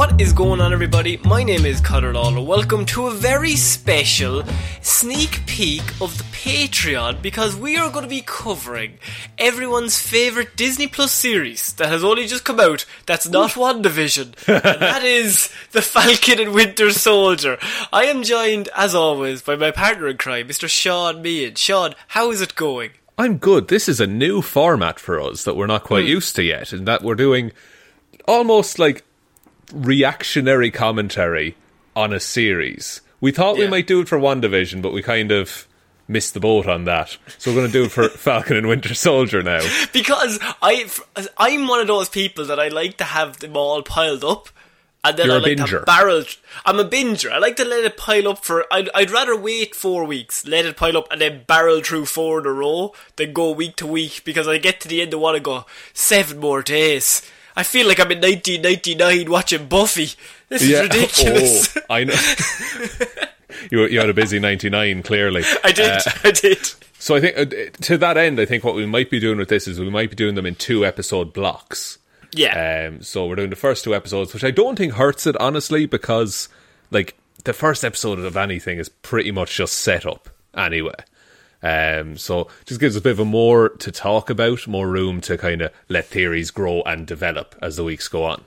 What is going on, everybody? My name is Conor Lawler. Welcome to a very special sneak peek of the Patreon because we are going to be covering everyone's favourite Disney Plus series that has only just come out. That's not WandaVision, and that is The Falcon and Winter Soldier. I am joined, as always, by my partner in crime, Mr. Sean Meehan. Sean, how is it going? I'm good. This is a new format for us that we're not quite hmm. used to yet, and that we're doing almost like reactionary commentary on a series. We thought we might do it for WandaVision, but we kind of missed the boat on that. So we're going to do it for Falcon and Winter Soldier now. Because I, I'm one of those people that I like to have them all piled up. And then You're I a like to binger. barrel. I'm a binger. I like to let it pile up for. I'd, I'd rather wait four weeks, let it pile up, and then barrel through four in a row than go week to week because I get to the end and want to go seven more days. I feel like I'm in 1999 watching Buffy. This is ridiculous. Oh, I know. you, you had a busy 99, clearly. I did. Uh, I did. So I think uh, to that end, I think what we might be doing with this is we might be doing them in two episode blocks. Yeah. Um, so we're doing the first two episodes, which I don't think hurts it honestly, because like the first episode of anything is pretty much just set up anyway. Um, so just gives a bit of a more to talk about, more room to kind of let theories grow and develop as the weeks go on.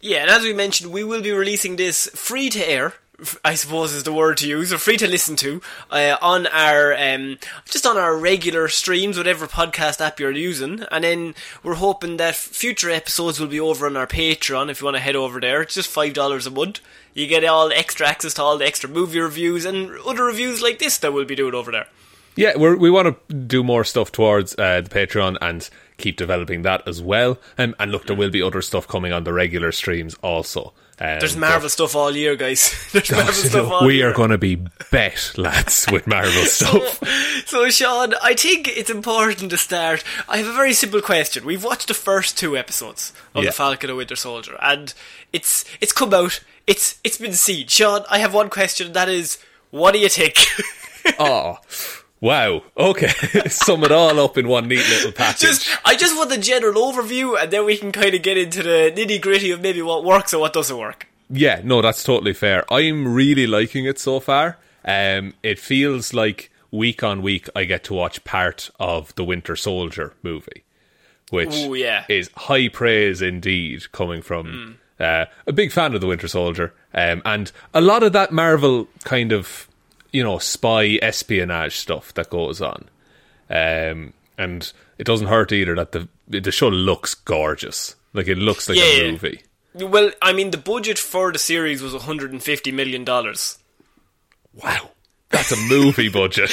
Yeah, and as we mentioned, we will be releasing this free to air. I suppose is the word to use, or free to listen to, uh, on our um, just on our regular streams, whatever podcast app you're using, and then we're hoping that future episodes will be over on our Patreon. If you want to head over there, it's just five dollars a month. You get all extra access to all the extra movie reviews and other reviews like this that we'll be doing over there. Yeah, we're, we want to do more stuff towards uh, the Patreon and keep developing that as well. Um, and look, there will be other stuff coming on the regular streams also. Um, There's Marvel stuff all year, guys. There's Marvel stuff all we year. are going to be bet lads with Marvel stuff. So, Sean, I think it's important to start. I have a very simple question. We've watched the first two episodes of Yeah. the Falcon and Winter Soldier, and it's it's come out. It's it's been seen. Sean, I have one question. and That is, what do you think? oh, wow. Okay, sum it all up in one neat little package. just I just want the general overview, and then we can kind of get into the nitty gritty of maybe what works and what doesn't work. Yeah, no, that's totally fair. I'm really liking it so far. Um, it feels like week on week I get to watch part of the Winter Soldier movie, which Ooh, yeah. is high praise indeed coming from uh, a big fan of the Winter Soldier, um, and a lot of that Marvel kind of you know spy espionage stuff that goes on. Um, and it doesn't hurt either that the the show looks gorgeous. Like it looks like Yeah, a movie. Well, I mean, the budget for the series was 150 million dollars. Wow. That's a movie budget.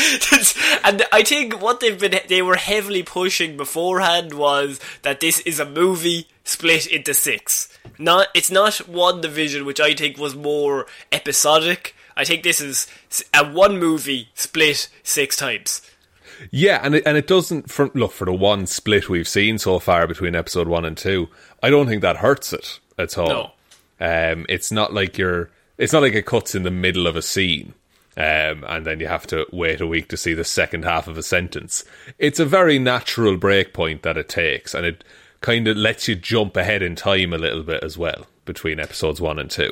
and I think what they've been they were heavily pushing beforehand was that this is a movie split into six. Not it's not WandaVision, which I think was more episodic. I think this is a one movie split six times. Yeah, and it, and it doesn't for, look for the one split we've seen so far between episode one and two. I don't think that hurts it at all. No. Um, it's not like you're. It's not like it cuts in the middle of a scene. Um, and then you have to wait a week to see the second half of a sentence. It's a very natural break point that it takes, and it kind of lets you jump ahead in time a little bit as well between episodes one and two.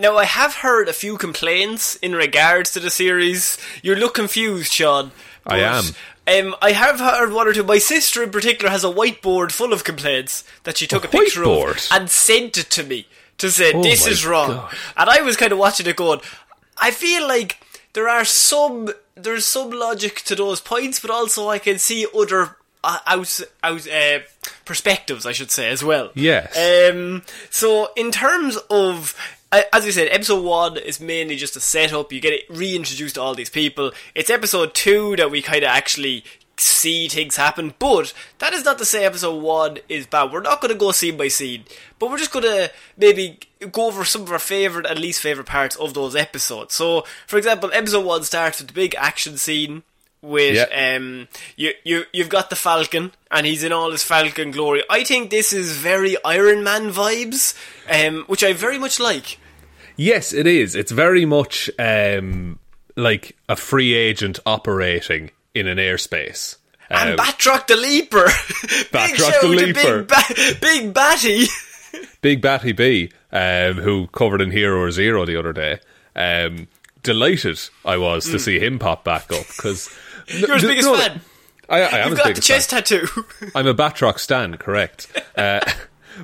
Now, I have heard a few complaints in regards to the series. You look confused, Sean. I am. Um, I have heard one or two. My sister, in particular, has a whiteboard full of complaints that she took a, A picture of and sent it to me to say Oh this is wrong. God. And I was kind of watching it, going, I feel like there are some there's some logic to those points, but also I can see other uh, out out uh, perspectives, I should say, as well. Yes. Um, so in terms of as we said, episode one is mainly just a setup. You get it reintroduced to all these people. It's episode two that we kind of actually see things happen. But that is not to say episode one is bad. We're not going to go scene by scene, but we're just going to maybe go over some of our favorite and least favorite parts of those episodes. So, for example, episode one starts with the big action scene with Yeah. um you you you've got the Falcon and he's in all his Falcon glory. I think this is very Iron Man vibes, um, which I very much like. Yes, it is. It's very much um, like a free agent operating in an airspace. And Um, Batroc the Leaper, Batroc the Leaper. big, ba- big Batty. Big Batty B, um, who covered in Hero Zero the other day. Um, delighted I was to see him pop back up because You're his biggest fan. I, I am You've his got the chest fan. tattoo. I'm a Batroc stan, correct? Uh,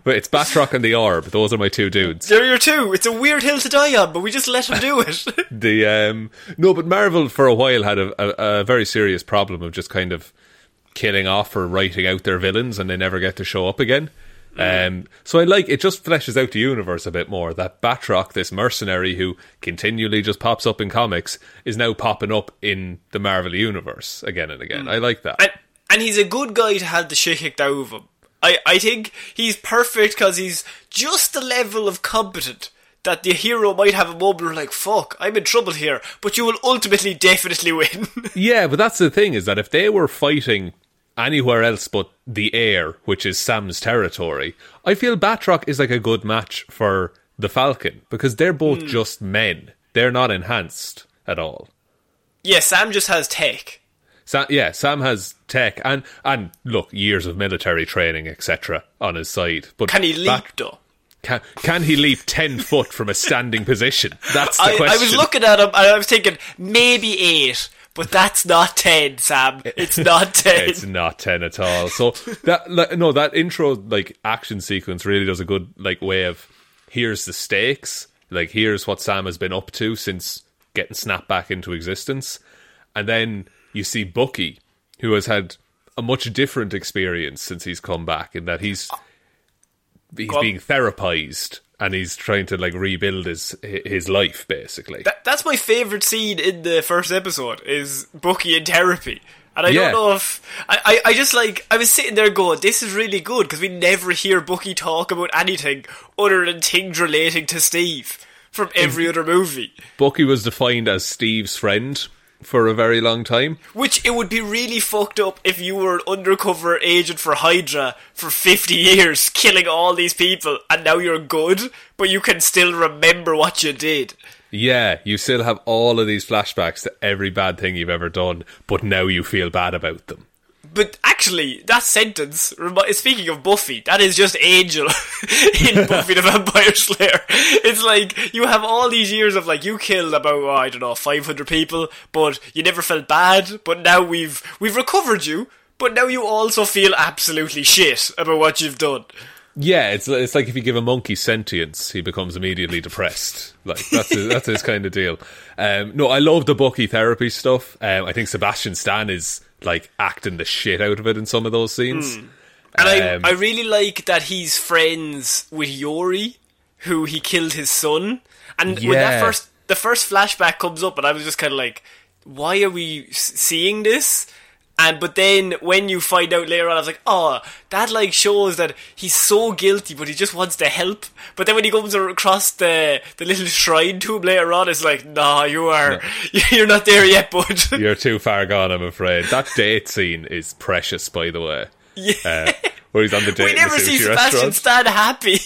but it's Batroc and the Orb. Those are my two dudes. They're your two. It's a weird hill to die on, but we just let him do it. The um, no, but Marvel for a while had a, a, a very serious problem of just kind of killing off or writing out their villains, and they never get to show up again. Um, so I like it. Just fleshes out the universe a bit more. That Batroc, this mercenary who continually just pops up in comics, is now popping up in the Marvel universe again and again. I like that. and, and he's a good guy to have the shit kicked out of him. I, I think he's perfect because he's just the level of competent that the hero might have a moment where like, fuck, I'm in trouble here, but you will ultimately definitely win. Yeah, but that's the thing is that if they were fighting anywhere else but the air, which is Sam's territory, I feel Batroc is like a good match for the Falcon because they're both hmm. just men. They're not enhanced at all. yeah, Sam just has tech. Sam, yeah, Sam has tech and and look, years of military training, etc., on his side. But Can he leap though? can, can he leap ten foot from a standing position? That's the I, question. I was looking at him and I was thinking maybe eight, but that's not ten, Sam. It's not ten. it's not 10 at all so that like, no that intro like action sequence really does a good like way of here's the stakes like here's what sam has been up to since getting snapped back into existence and then you see bucky who has had a much different experience since he's come back in that he's he's being therapized and he's trying to like rebuild his his life basically That, that's my favorite scene in the first episode is Bucky in therapy. And I Yeah. don't know if I, I, I just like I was sitting there going, this is really good because we never hear Bucky talk about anything other than things relating to Steve from every other movie. bucky was defined as steve's friend for a very long time Which it would be really fucked up if you were an undercover agent for Hydra for 50 years, killing all these people, and now you're good, but you can still remember what you did. Yeah, you still have all of these flashbacks to every bad thing you've ever done, but now you feel bad about them. But actually, that sentence, speaking of Buffy, that is just Angel in Buffy the Vampire Slayer. It's like, you have all these years of like, you killed about, oh, I don't know, 500 people, but you never felt bad, but now we've, we've recovered you, but now you also feel absolutely shit about what you've done. Yeah, it's it's like if you give a monkey sentience, he becomes immediately depressed. Like that's his, that's his kind of deal. Um, no, I love the Bucky therapy stuff. Um, I think Sebastian Stan is like acting the shit out of it in some of those scenes. And Um, I, I really like that he's friends with Yori. who he killed his son. And when that first the first flashback comes up, and I was just kind of like, why are we seeing this? And but then when you find out later on, I was like, oh, that like shows that he's so guilty, but he just wants to help. But then when he comes across the the little shrine to him later on, it's like, nah, you are you're not there yet, bud. You're too far gone, I'm afraid. That date scene is precious, by the way. Yeah. Uh, where he's on the date we never see Sebastian restaurant. Stan happy.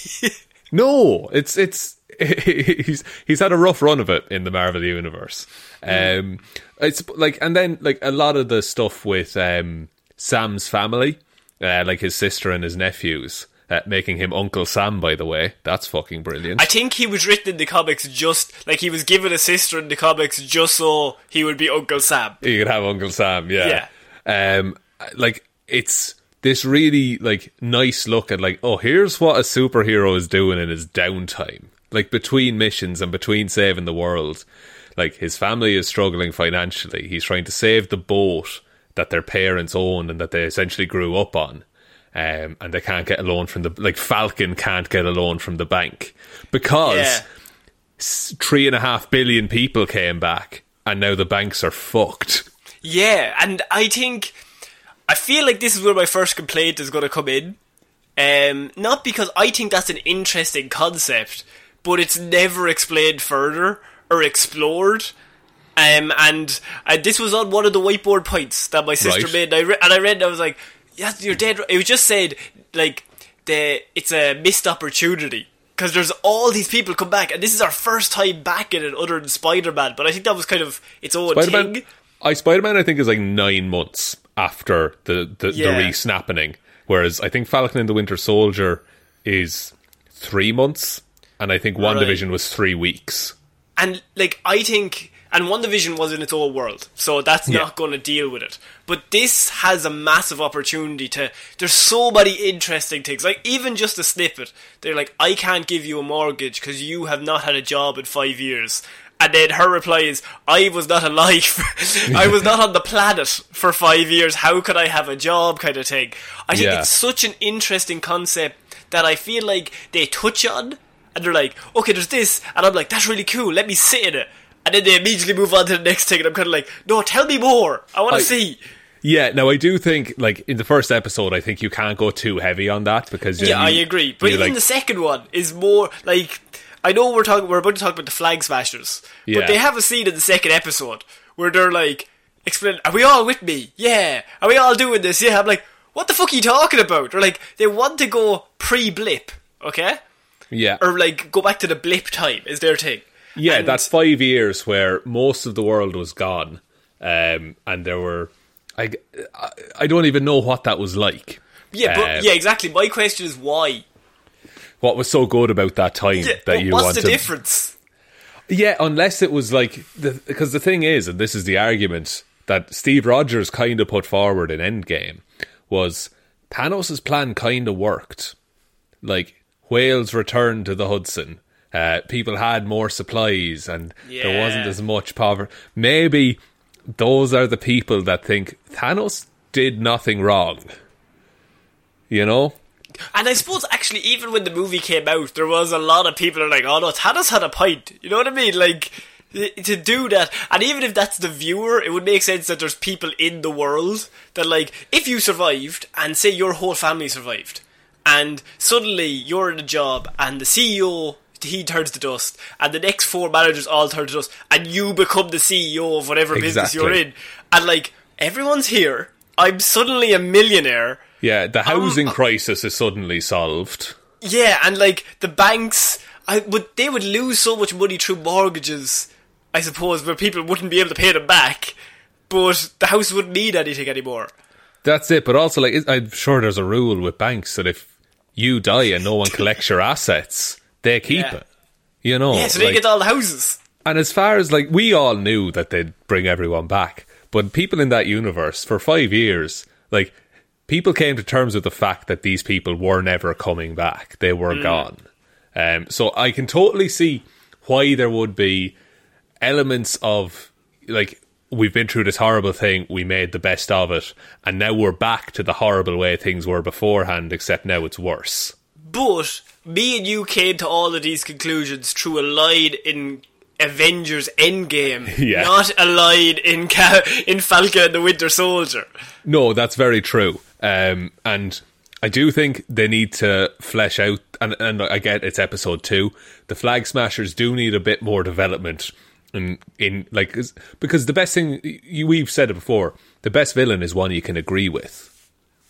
No, it's it's he's he's had a rough run of it in the Marvel universe. Um, it's like and then like a lot of the stuff with um Sam's family, uh, like his sister and his nephews, uh, making him Uncle Sam. By the way, that's fucking brilliant. I think he was written in the comics just like he was given a sister in the comics just so he would be Uncle Sam. you could have Uncle Sam, yeah. yeah. Um, like it's this really like nice look at like, oh, here's what a superhero is doing in his downtime, like between missions and between saving the world. Like his family is struggling financially. He's trying to save the boat that their parents owned and that they essentially grew up on. Um, and they can't get a loan from the like Falcon can't get a loan from the bank because Yeah. three and a half billion people came back and now the banks are fucked. Yeah, and I think I feel like this is where my first complaint is going to come in. Um, not because I think that's an interesting concept, but it's never explained further or explored. Um, and uh, this was on one of the whiteboard points that my sister Right. made, and I, re- and I read, and I was like, "Yeah, you're dead." It was just said like the it's a missed opportunity because there's all these people come back, and this is our first time back in it, other than Spider Man. But I think that was kind of its own Spider-Man, thing. I Spider-Man, I think is like nine months after the the, Yeah. the re-snapping, whereas I think Falcon and the Winter Soldier is three months, and I think One Right. Division was three weeks. and like I think, and WandaVision was in its own world, so that's Yeah. not going to deal with it. But this has a massive opportunity to. There's so many interesting things. Like even just a snippet, they're like, "I can't give you a mortgage because you have not had a job in five years." And then her reply is, "I was not alive. I was not on the planet for five years. How could I have a job?" Kind of thing. I think Yeah. it's such an interesting concept that I feel like they touch on and they're like, okay, there's this, and I'm like, that's really cool, let me sit in it. And then they immediately move on to the next thing, and I'm kind of like, no, tell me more. I want to see. Yeah, now I do think like in the first episode, I think you can't go too heavy on that because Yeah, you- I agree. But even like- the second one is more like, I know we're talking, we're about to talk about the Flag Smashers, Yeah. but they have a scene in the second episode where they're like, explain, are we all with me? Yeah. Are we all doing this? Yeah. I'm like, what the fuck are you talking about? They're like, they want to go pre-blip, okay? Yeah, Or like, go back to the blip time is their thing. Yeah, And- that's five years where most of the world was gone, um, and there were. I, I don't even know what that was like. Yeah, but Um, yeah, exactly. My question is why? What was so good about that time Yeah, that you what's the difference? Yeah, unless it was like the because the thing is, and this is the argument that Steve Rogers kind of put forward in Endgame was Thanos' plan kind of worked. Like whales returned to the Hudson. Uh, people had more supplies, and there wasn't as much poverty. Maybe those are the people that think Thanos did nothing wrong. You know? And I suppose actually, even when the movie came out, there was a lot of people are like, "Oh no, Thanos had a point." You know what I mean? Like to do that, and even if that's the viewer, it would make sense that there's people in the world that like, if you survived, and say your whole family survived, and suddenly you're in a job, and the CEO he turns to dust, and the next four managers all turn to dust, and you become the CEO of whatever business you're in, and like everyone's here, I'm suddenly a millionaire. Yeah, the housing Um, crisis is suddenly solved. Yeah, and like the banks, I would they would lose so much money through mortgages, I suppose, where people wouldn't be able to pay them back, but the house wouldn't need anything anymore. That's it. But also, like, I'm sure there's a rule with banks that if you die and no one collects your assets, they keep Yeah. it. You know, yeah, so they like- get all the houses. and as far as like we all knew that they'd bring everyone back, but people in that universe for five years, like people came to terms with the fact that these people were never coming back; they were gone. Um, so I can totally see why there would be elements of like we've been through this horrible thing, we made the best of it, and now we're back to the horrible way things were beforehand, except now it's worse. But me and you came to all of these conclusions through a line in Avengers Endgame, Yeah. not a line in Ca- in Falcon and the Winter Soldier. No, that's very true. Um, and I do think they need to flesh out, and, and I get it's episode two. The Flag Smashers do need a bit more development in, in like because the best thing, you, we've said it before, the best villain is one you can agree with.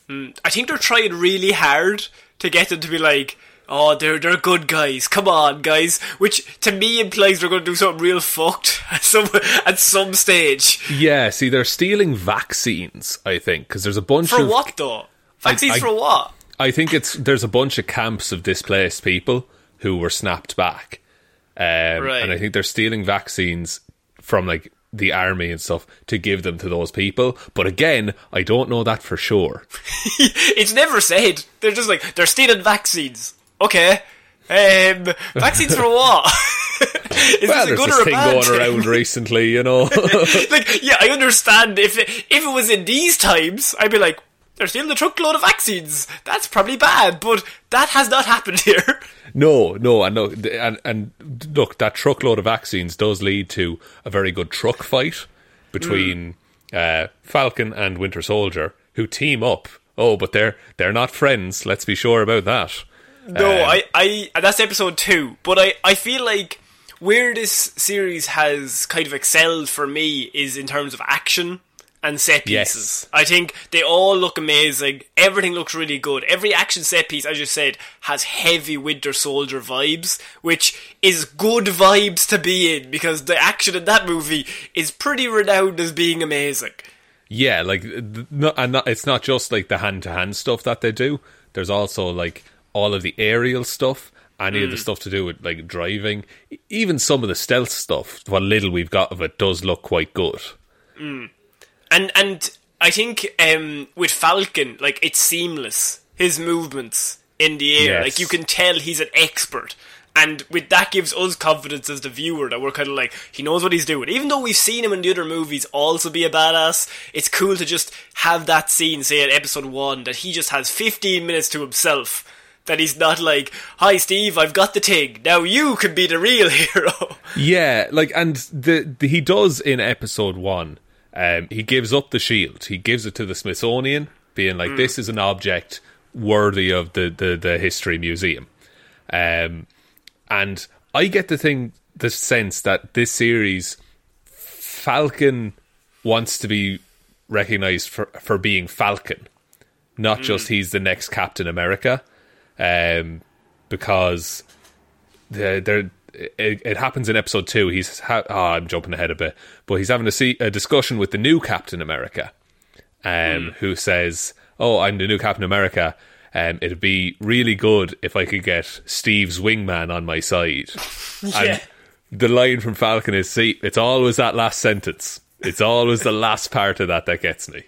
Hmm. I think they're trying really hard to get them to be like, oh, they're they're good guys. Come on, guys. Which to me implies they're going to do something real fucked at some at some stage. Yeah, see, they're stealing vaccines, I think, because there's a bunch For of. what though? Vaccines I- for what? I think it's there's a bunch of camps of displaced people who were snapped back, um, Right. and I think they're stealing vaccines from like the army and stuff to give them to those people. But again, I don't know that for sure. It's never said. They're just like they're stealing vaccines. Okay. Um, vaccines for what? Is well, this a there's good this or a thing bad going around recently, you know. like, yeah, I understand if it, if it was in these times, I'd be like, they're stealing a truckload of vaccines. That's probably bad, but that has not happened here. no, no, and no, and and look, that truckload of vaccines does lead to a very good truck fight between uh, Falcon and Winter Soldier, who team up. Oh, but they're they're not friends. Let's be sure about that. No, Um, I, I, that's episode two. But I, I feel like where this series has kind of excelled for me is in terms of action and set Yes. pieces. I think they all look amazing. Everything looks really good. Every action set piece, as you said, has heavy Winter Soldier vibes, which is good vibes to be in because the action in that movie is pretty renowned as being amazing. Yeah, like no, and not, it's not just like the hand to hand stuff that they do. There's also like all of the aerial stuff, any of the hmm. stuff to do with like driving, even some of the stealth stuff. What little we've got of it does look quite good. Hmm. And and I think um, with Falcon, like it's seamless. His movements in the air, Yes. like you can tell he's an expert. And with that gives us confidence as the viewer that we're kind of like he knows what he's doing. Even though we've seen him in the other movies also be a badass, it's cool to just have that scene, say at episode one, that he just has 15 minutes to himself. That he's not like, "Hi Steve, I've got the thing. Now you can be the real hero." Yeah, like and the, the he does in episode one. Um, he gives up the shield. He gives it to the Smithsonian, being like, "This is an object worthy of the the, the history museum." Um, and I get the thing, the sense that this series, Falcon wants to be recognized for for being Falcon, not just he's the next Captain America, um, because the, there it, it happens in episode two. He's ha- oh, I'm jumping ahead a bit, but he's having a, see, a discussion with the new Captain America, um, who says, "Oh, I'm the new Captain America." Um, it'd be really good if I could get Steve's wingman on my side. Yeah. And the line from Falcon is, "See, it's always that last sentence. It's always the last part of that that gets me."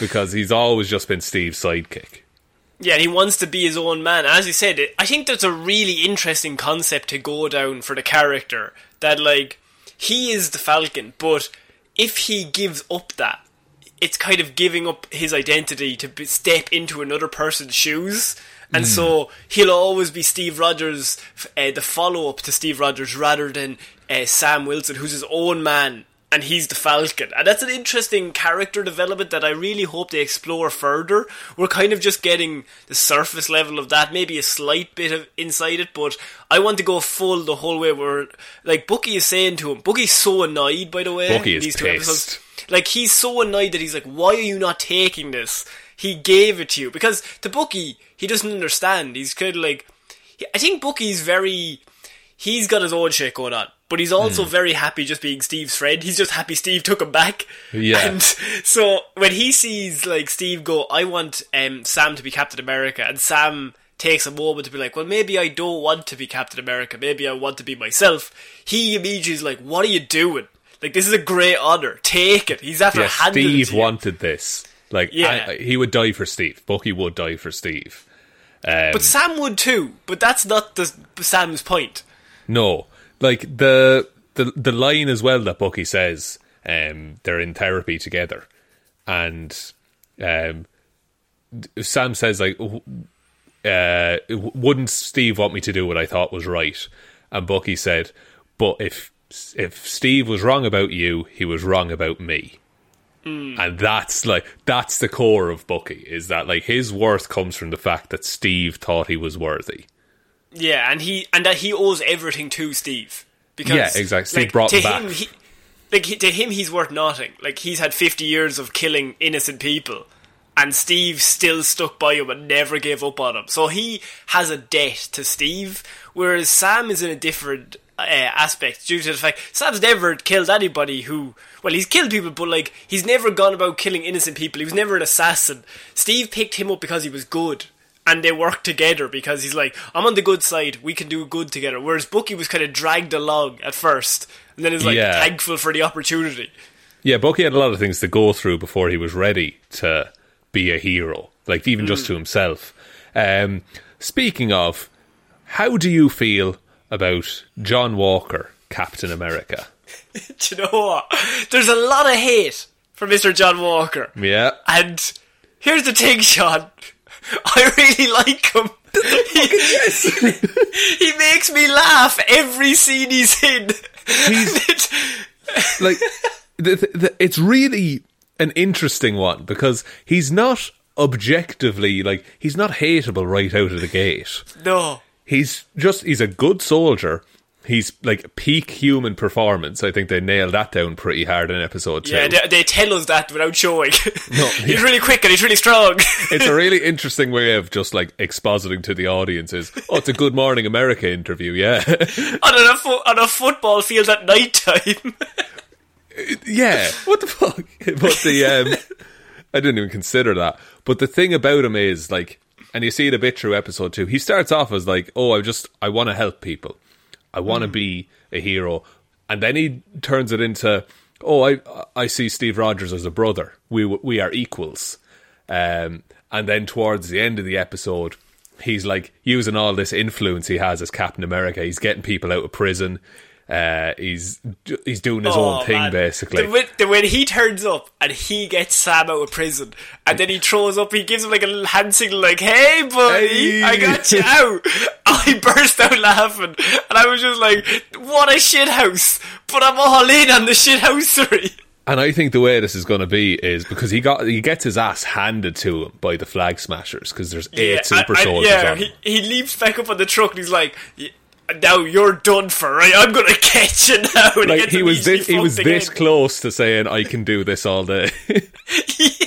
Because he's always just been Steve's sidekick. Yeah, and he wants to be his own man. As you said, I think that's a really interesting concept to go down for the character. That, like, he is the Falcon, but if he gives up that, it's kind of giving up his identity to step into another person's shoes. And so he'll always be Steve Rogers, uh, the follow up to Steve Rogers, rather than uh, Sam Wilson, who's his own man and he's the Falcon. And that's an interesting character development that I really hope they explore further. We're kind of just getting the surface level of that, maybe a slight bit of inside it, but I want to go full the whole way where like Bucky is saying to him, Bucky's so annoyed by the way. Bucky is these two pissed. episodes. Like he's so annoyed that he's like, Why are you not taking this? He gave it to you. Because to Bucky, he doesn't understand. He's kind of like I think Bucky's very he's got his own shit going on. But he's also very happy just being Steve's friend. He's just happy Steve took him back. Yeah. And so when he sees like Steve go, I want um, Sam to be Captain America, and Sam takes a moment to be like, well, maybe I don't want to be Captain America. Maybe I want to be myself. He immediately is like, what are you doing? Like this is a great honor. Take it. He's after Yeah, handing it Steve wanted this. Like, Yeah. I- he would die for Steve. Bucky would die for Steve. Um, But Sam would too. But that's not the Sam's point. no, like the the the line as well that Bucky says. Um, they're in therapy together, and um, Sam says like, uh, wouldn't Steve want me to do what I thought was right? And Bucky said, but if if Steve was wrong about you, he was wrong about me. And that's like that's the core of Bucky is that like his worth comes from the fact that Steve thought he was worthy. Yeah, and he and that he owes everything to Steve because Yeah, exactly. Steve like, brought to him back. he, like to him, he's worth nothing. Like he's had fifty years of killing innocent people, and Steve still stuck by him and never gave up on him. So he has a debt to Steve, whereas Sam is in a different uh, aspect due to the fact Sam's never killed anybody who. Well, he's killed people, but like he's never gone about killing innocent people. He was never an assassin. Steve picked him up because he was good and they work together because he's like, I'm on the good side, we can do good together. Whereas Bucky was kind of dragged along at first, and then he's like Yeah. thankful for the opportunity. Yeah, Bucky had a lot of things to go through before he was ready to be a hero, like even just to himself. Um, speaking of, how do you feel about John Walker, Captain America? Do you know what? There's a lot of hate for Mr. John Walker. Yeah, And here's the thing, Sean. I really like him. he, he makes me laugh every scene he's in. It's- like the, the, the, it's really an interesting one because he's not objectively like he's not hateable right out of the gate. no. He's just he's a good soldier. He's like peak human performance. I think they nailed that down pretty hard in episode two. Yeah, they, they tell us that without showing. No, he's yeah. really quick and he's really strong. it's a really interesting way of just like expositing to the audiences. Oh, it's a Good Morning America interview, yeah, on a fo- on a football field at night time. yeah. What the fuck? But the um, I didn't even consider that. But the thing about him is like, and you see it a bit through episode two. He starts off as like, oh, I just I want to help people. I want to be a hero, and then he turns it into, oh, I I see Steve Rogers as a brother. We we are equals. Um, and then towards the end of the episode, he's like using all this influence he has as Captain America. He's getting people out of prison. Uh, he's he's doing his own Oh, thing man. basically. The, when, the, when he turns up and he gets Sam out of prison, and then he throws up, he gives him like a hand signal, like, "Hey, buddy, Hey. I got you out." I burst laughing, and I was just like, "What a shit house!" But I'm all in on the shit housery. And I think the way this is going to be is because he got he gets his ass handed to him by the Flag Smashers because there's eight super and- and, soldiers yeah, he, he leaps back up on the truck and he's like, "Now you're done for, right? I'm gonna catch you now." And Like gets he was this, he was fucked this close to saying I can do this all day. Yeah,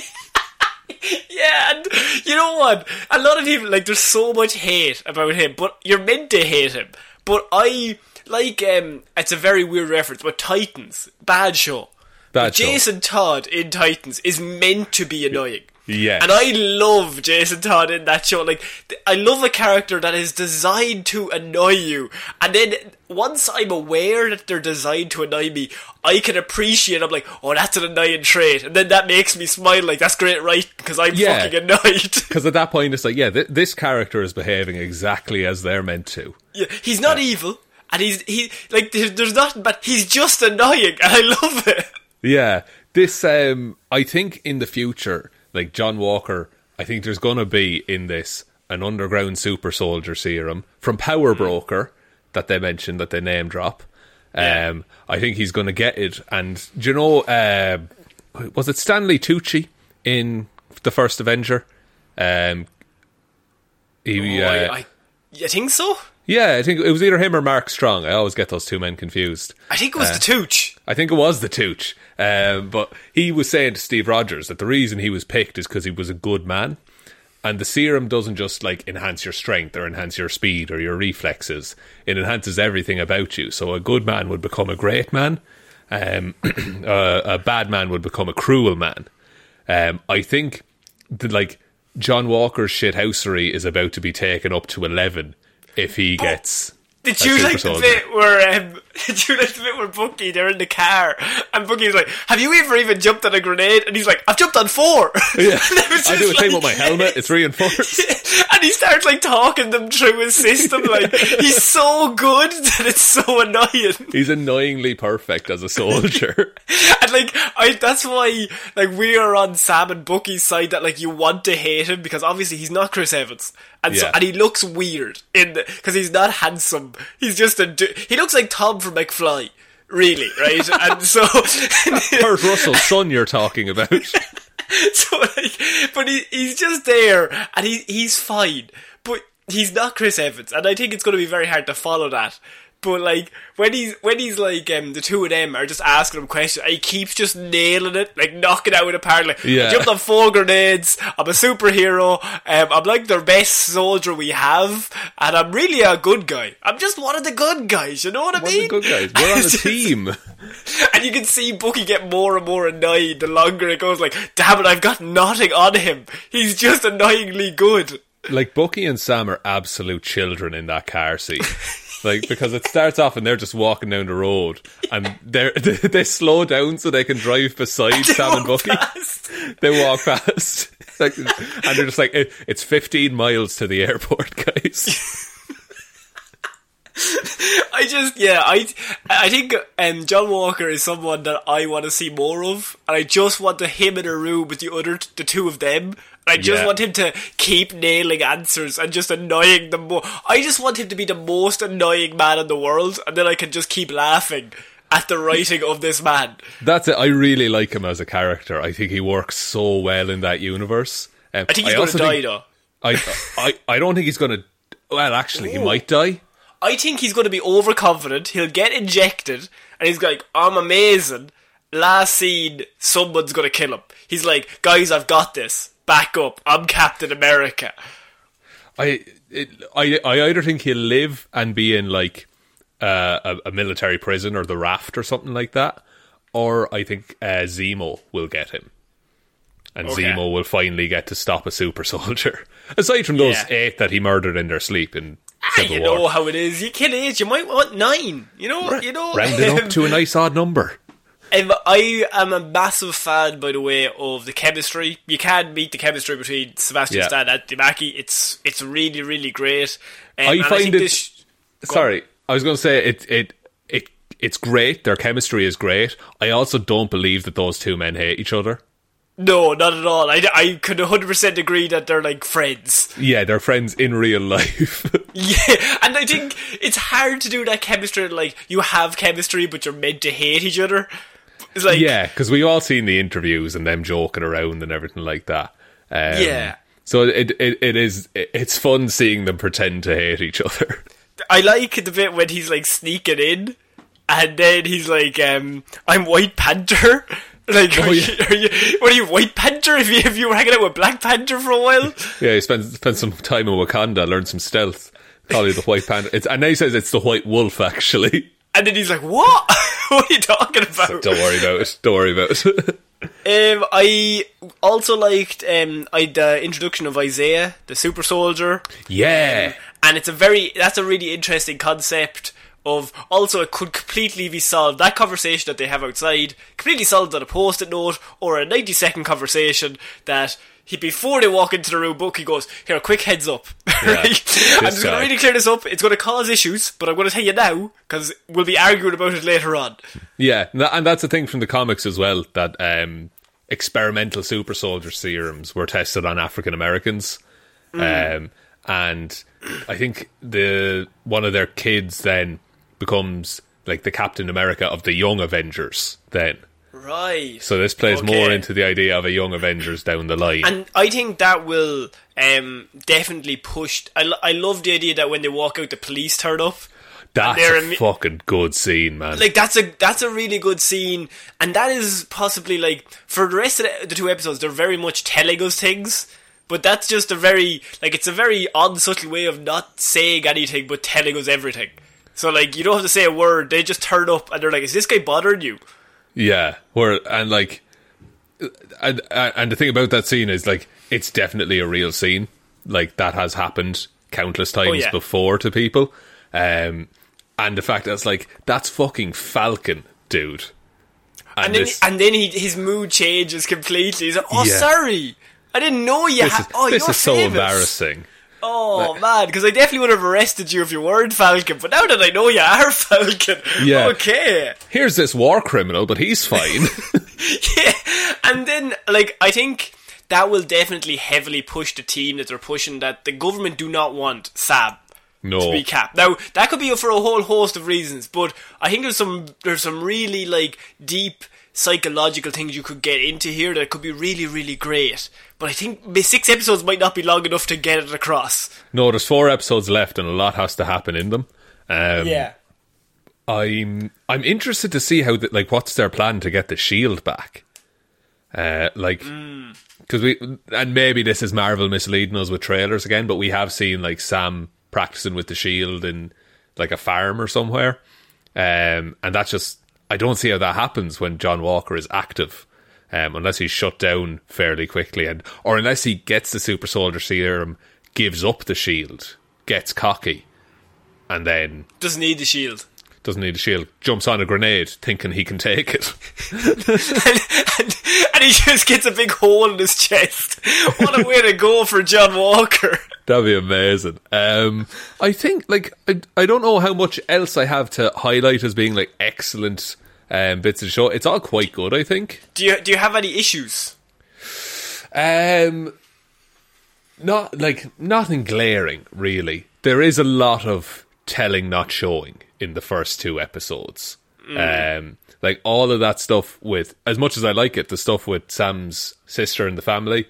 and you know what? A lot of people like there's so much hate about him, but you're meant to hate him. But I like um it's a very weird reference, but Titans, bad show. Bad But show. Jason Todd in Titans is meant to be annoying. Yes. And I love Jason Todd in that show. Like, I love a character that is designed to annoy you. And then once I'm aware that they're designed to annoy me, I can appreciate. I'm like, oh, that's an annoying trait, and then that makes me smile. Like, that's great, right? Because I'm Yeah. fucking annoyed. Because at that point, it's like, yeah, th- this character is behaving exactly as they're meant to. yeah, he's not evil, and he's he like there's, there's nothing, but he's just annoying, and I love it. Yeah, this um, I think in the future, like John Walker, I think there's gonna be in this an underground super soldier serum from Power Broker that they mentioned that they name drop. Yeah. Um, I think he's gonna get it, and do you know, uh, was it Stanley Tucci in the first Avenger? Um, he, Oh, uh, I, I, I think so. Yeah, I think it was either him or Mark Strong. I always get those two men confused. I think it was the Tooch. I think it was the Tooch. Um, but he was saying to Steve Rogers that the reason he was picked is because he was a good man. And the serum doesn't just like enhance your strength or enhance your speed or your reflexes. It enhances everything about you. So a good man would become a great man. Um, uh, a bad man would become a cruel man. Um, I think that like John Walker's shithousery is about to be taken up to eleven if he gets. Did you like the bit where um, did you like the bit where Bucky they're in the car and Bucky's like, "Have you ever even jumped on a grenade?" And he's like, "I've jumped on four. Yeah. I do the just same with my helmet. It's reinforced. and he starts like talking them through his system. Like he's so good that it's so annoying. He's annoyingly perfect as a soldier. And like I, that's why like we are on Sam and Bucky's side that like you want to hate him because obviously he's not Chris Evans and so and he looks weird in because he's not handsome. He's just a du- he looks like Tom from McFly, really, right? and so Kurt Russell's son you're talking about. so like, but he he's just there and he he's fine, but he's not Chris Evans, and I think it's going to be very hard to follow that. But like when he's when he's like um, the two of them are just asking him questions, he keeps just nailing it, like knocking out the park. Like, Yeah. I jumped on four grenades. I'm a superhero. Um, I'm like the best soldier we have, and I'm really a good guy. I'm just one of the good guys. You know what I One of mean? the good guys. We're on a team. and you can see Bucky get more and more annoyed the longer it goes. Like, damn it, I've got nothing on him. He's just annoyingly good. Like Bucky and Sam are absolute children in that car seat. Like because it starts off and they're just walking down the road and they they slow down so they can drive beside Sam and Bucky. past. They walk past, like, and they're just like, "It- "It's 15 miles to the airport, guys." I just, yeah, I, I think um, John Walker is someone that I want to see more of, and I just want to him in a room with the other, the two of them. I just Yeah. want him to keep nailing answers and just annoying them more. I just want him to be the most annoying man in the world, and then I can just keep laughing at the writing of this man. That's it. I really like him as a character. I think he works so well in that universe. Um, I think he's going to die think- though. I, I, I don't think he's going to. Well, actually, he might die. I think he's going to be overconfident. He'll get injected, and he's like, "I'm amazing." Last scene, someone's going to kill him. He's like, "Guys, I've got this. Back up. I'm Captain America." I, it, I, I either think he'll live and be in like uh, a, a military prison or the raft or something like that, or I think uh, Zemo will get him, and Okay. Zemo will finally get to stop a super soldier. Aside from those Yeah. eight that he murdered in their sleep in Ah, Civil you War, know how it is. You kill eight, you might want nine. You know, you know. rounding up to a nice odd number. I am a massive fan, by the way, of the chemistry. You can meet the chemistry between Sebastian Yeah. Stan and Mackie. It's it's really really great. Um, I find think it- this- Sorry, I was going to say it. It it it's great. Their chemistry is great. I also don't believe that those two men hate each other. No, not at all. I, I could 100% agree that they're like friends. Yeah, they're friends in real life. Yeah, and I think it's hard to do that chemistry. Like you have chemistry, but you're meant to hate each other. It's like yeah, because we've all seen the interviews and them joking around and everything like that. Um, Yeah. So it, it it is it, it's fun seeing them pretend to hate each other. I like the bit when he's like sneaking in, and then he's like, um, "I'm White Panther." Like, are, Oh, you, yeah. are you? What are you, White Panther? If you if you were hanging out with Black Panther for a while, yeah, he spends spends some time in Wakanda, learn some stealth. Call you the White Panther. It's, and now he says it's the White Wolf. Actually, and then he's like, "What? what are you talking about?" don't worry about it. Don't worry about it. Um, I also liked um, I the introduction of Isaiah, the super soldier. yeah. and it's a very that's a really interesting concept of also it could completely be solved that conversation that they have outside completely solved on a post-it note or a 90 second conversation that he before they walk into the room book he goes here quick heads up right I'm just going to really clear this up. It's going to cause issues but I'm going to tell you now because we'll be arguing about it later on. Yeah, and that's the thing from the comics as well that um, experimental super soldier serums were tested on African Americans, um, and I think the one of their kids then becomes like the Captain America of the Young Avengers. Then, right so this plays Okay. more into the idea of a Young Avengers down the line. And I think that will um, definitely push. I, I love the idea that when they walk out, the police turn up. that's a imme- fucking good scene, man. Like that's a that's a really good scene, and that is possibly like for the rest of the, the two episodes, they're very much telling us things. But that's just a very like it's a very odd, unsubtle way of not saying anything but telling us everything. So like you don't have to say a word; they just turn up and they're like, "Is this guy bothering you?" Yeah, where and like, and and the thing about that scene is like it's definitely a real scene. Like that has happened countless times Oh, yeah. before to people. Um, and the fact that it's like that's fucking Falcon, dude. And, And then this, and then he, his mood changes completely. He's like, "Oh, Yeah. sorry, I didn't know you this had. is, Oh, this you're is so famous." embarrassing. Oh man, because I definitely would have arrested you if you weren't Falcon. But now that I know you are Falcon, Yeah. okay. Here's this war criminal, but he's fine. yeah, and then like I think that will definitely heavily push the team that they're pushing. That the government do not want Sam No. to be capped. Now that could be for a whole host of reasons, but I think there's some there's some really like deep psychological things you could get into here that could be really really great. But I think six episodes might not be long enough to get it across. No, there's four episodes left, and a lot has to happen in them. Um, yeah. I'm I'm interested to see how the, like what's their plan to get the shield back. Uh, like because we and maybe this is Marvel misleading us with trailers again, but we have seen like Sam practicing with the shield in like a farm or somewhere, um, and that's just I don't see how that happens when John Walker is active. Um, unless he's shut down fairly quickly, and or unless he gets the super soldier serum, gives up the shield, gets cocky, and then Doesn't need the shield. Doesn't need a shield, jumps on a grenade thinking he can take it. and, and, and he just gets a big hole in his chest. What a way to go for John Walker. That'd be amazing. Um, I think, like, I, I don't know how much else I have to highlight as being like excellent um, bits of the show. It's all quite good, I think. Do you do you have any issues? Um, not like nothing glaring, really. There is a lot of telling, not showing in the first two episodes. Um, like all of that stuff with, as much as I like it, the stuff with Sam's sister and the family.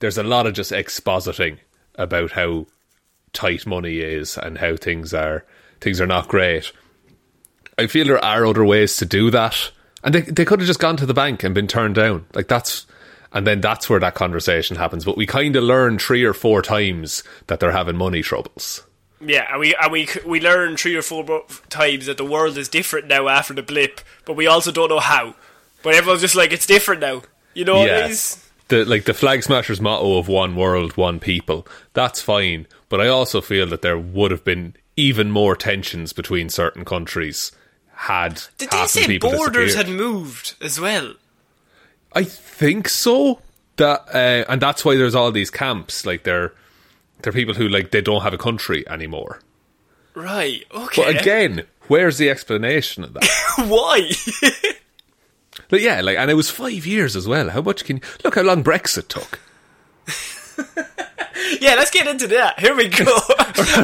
There's a lot of just expositing about how tight money is and how things are things are not great. I feel there are other ways to do that, and they they could have just gone to the bank and been turned down. Like that's, and then that's where that conversation happens. But we kind of learn three or four times that they're having money troubles. Yeah, and we and we we learn three or four times that the world is different now after the blip, but we also don't know how. But everyone's just like, it's different now. You know what it is? The like the flag smashers motto of one world, one people. That's fine, but I also feel that there would have been even more tensions between certain countries had Did they say people borders had moved as well? I think so. That uh, and that's why there's all these camps. Like they're they're people who like they don't have a country anymore. Right. Okay. But again, where's the explanation of that? why? but yeah, like and it was five years as well. How much can you, look how long Brexit took? yeah, let's get into that. Here we go.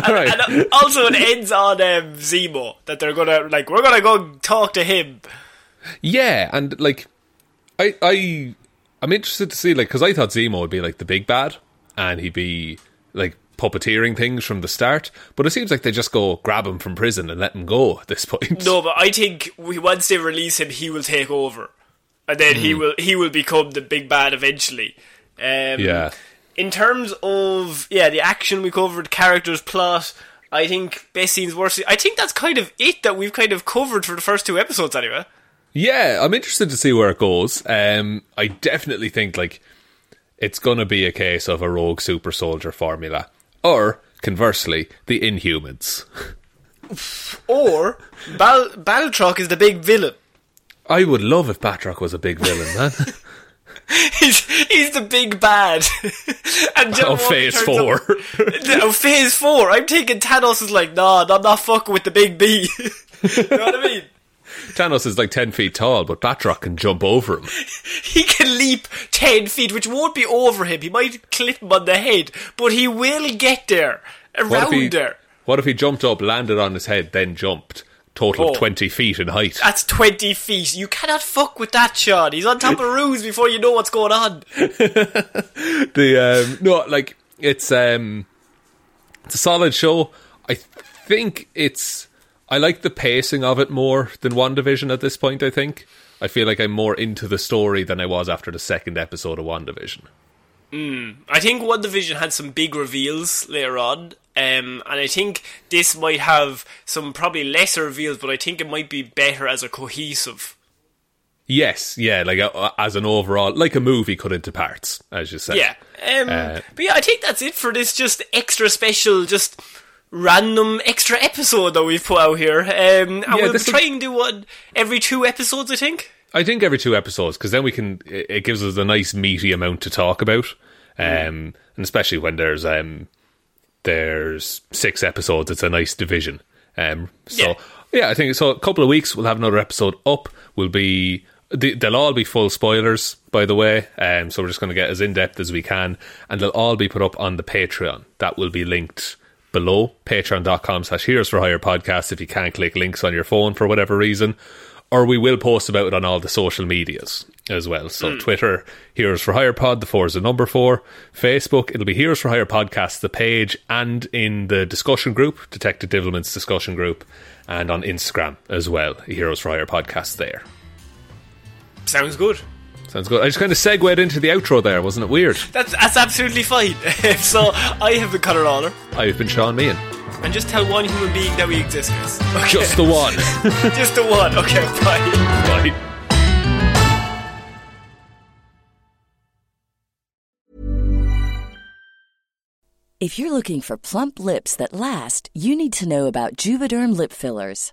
and, and also, it ends on um, Zemo that they're gonna like. We're gonna go talk to him. Yeah, and like I I I'm interested to see like because I thought Zemo would be like the big bad and he'd be like puppeteering things from the start, but it seems like they just go grab him from prison and let him go at this point. No, but I think we, once they release him, he will take over, and then Hmm. he will he will become the big bad eventually. Um, Yeah. In terms of yeah, the action we covered, characters, plot. I think best scenes, worst. Scenes, I think that's kind of it that we've kind of covered for the first two episodes, anyway. Yeah, I'm interested to see where it goes. Um, I definitely think like it's going to be a case of a rogue super soldier formula, or conversely, the Inhumans. Or Bal- Batroc is the big villain. I would love if Batroc was a big villain, man. He's he's the big bad. and John of Walker Phase Four. up- Oh, phase four. I'm taking Thanos is like, nah, I'm not fucking with the big B. you know what I mean? Thanos is like ten feet tall, but Batroc can jump over him. He can leap 10 feet, which won't be over him. He might clip him on the head, but he will get there. What Around he? there. What if he jumped up, landed on his head, then jumped? Total Oh. of twenty feet in height. That's 20 feet. You cannot fuck with that, Sean. He's on top of roofs before you know what's going on. the um, no, like it's um, it's a solid show. I think it's. I like the pacing of it more than WandaVision at this point. I think I feel like I'm more into the story than I was after the second episode of One WandaVision. I think WandaVision had some big reveals later on, um, and I think this might have some probably lesser reveals, but I think it might be better as a cohesive. Yes, yeah, like uh, as an overall, like a movie cut into parts, as you said. Yeah. Um, Uh, but yeah, I think that's it for this just extra special, just random extra episode that we've put out here. Um, and Yeah, we'll try and do one every two episodes, I think. I think every two episodes because then we can. It gives us a nice meaty amount to talk about, um, and especially when there's um, there's six episodes, it's a nice division. Um, so Yeah. yeah. I think so. A couple of weeks we'll have another episode up. We'll be they, will all be full spoilers, by the way. Um, so we're just going to get as in depth as we can, and they'll all be put up on the Patreon. That will be linked below patreon.com slash heroes for hire podcast if you can't click links on your phone for whatever reason or we will post about it on all the social medias as well. So mm. Twitter, Heroes for Hire Pod, the four is the number four. Facebook, it'll be Heroes for Hire Podcast, the page, and in the discussion group, Detective Divilment's discussion group, and on Instagram as well, Heroes for Hire Podcast there. Sounds good. Sounds good. I just kind of segued into the outro there, wasn't it weird? That's, that's absolutely fine. so I have been Conor Lawler. I've been Sean Meehan and just tell one human being that we exist, Okay. Just the one. just the one. Okay, bye. Bye. If you're looking for plump lips that last, you need to know about Juvederm lip fillers.